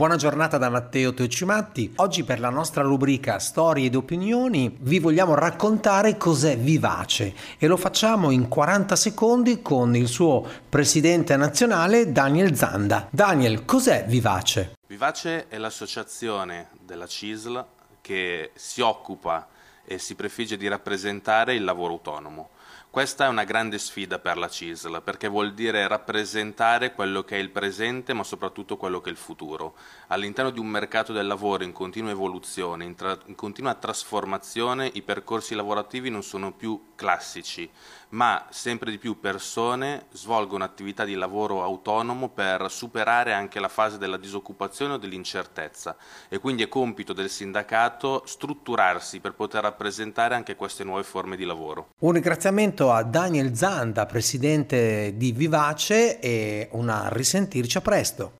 Buona giornata da Matteo Teocimatti. Oggi per la nostra rubrica Storie ed opinioni vi vogliamo raccontare cos'è Vivace e lo facciamo in 40 secondi con il suo presidente nazionale Daniel Zanda. Daniel, cos'è Vivace? Vivace è l'associazione della CISL che si occupa e si prefigge di rappresentare il lavoro autonomo. Questa è una grande sfida per la CISL perché vuol dire rappresentare quello che è il presente ma soprattutto quello che è il futuro. All'interno di un mercato del lavoro in continua evoluzione, in, tra- in continua trasformazione, i percorsi lavorativi non sono più classici, ma sempre di più persone svolgono attività di lavoro autonomo per superare anche la fase della disoccupazione o dell'incertezza e quindi è compito del sindacato strutturarsi per poter rappresentare anche queste nuove forme di lavoro. Un ringraziamento a Daniel Zanda, presidente di Vivace e una risentirci a presto.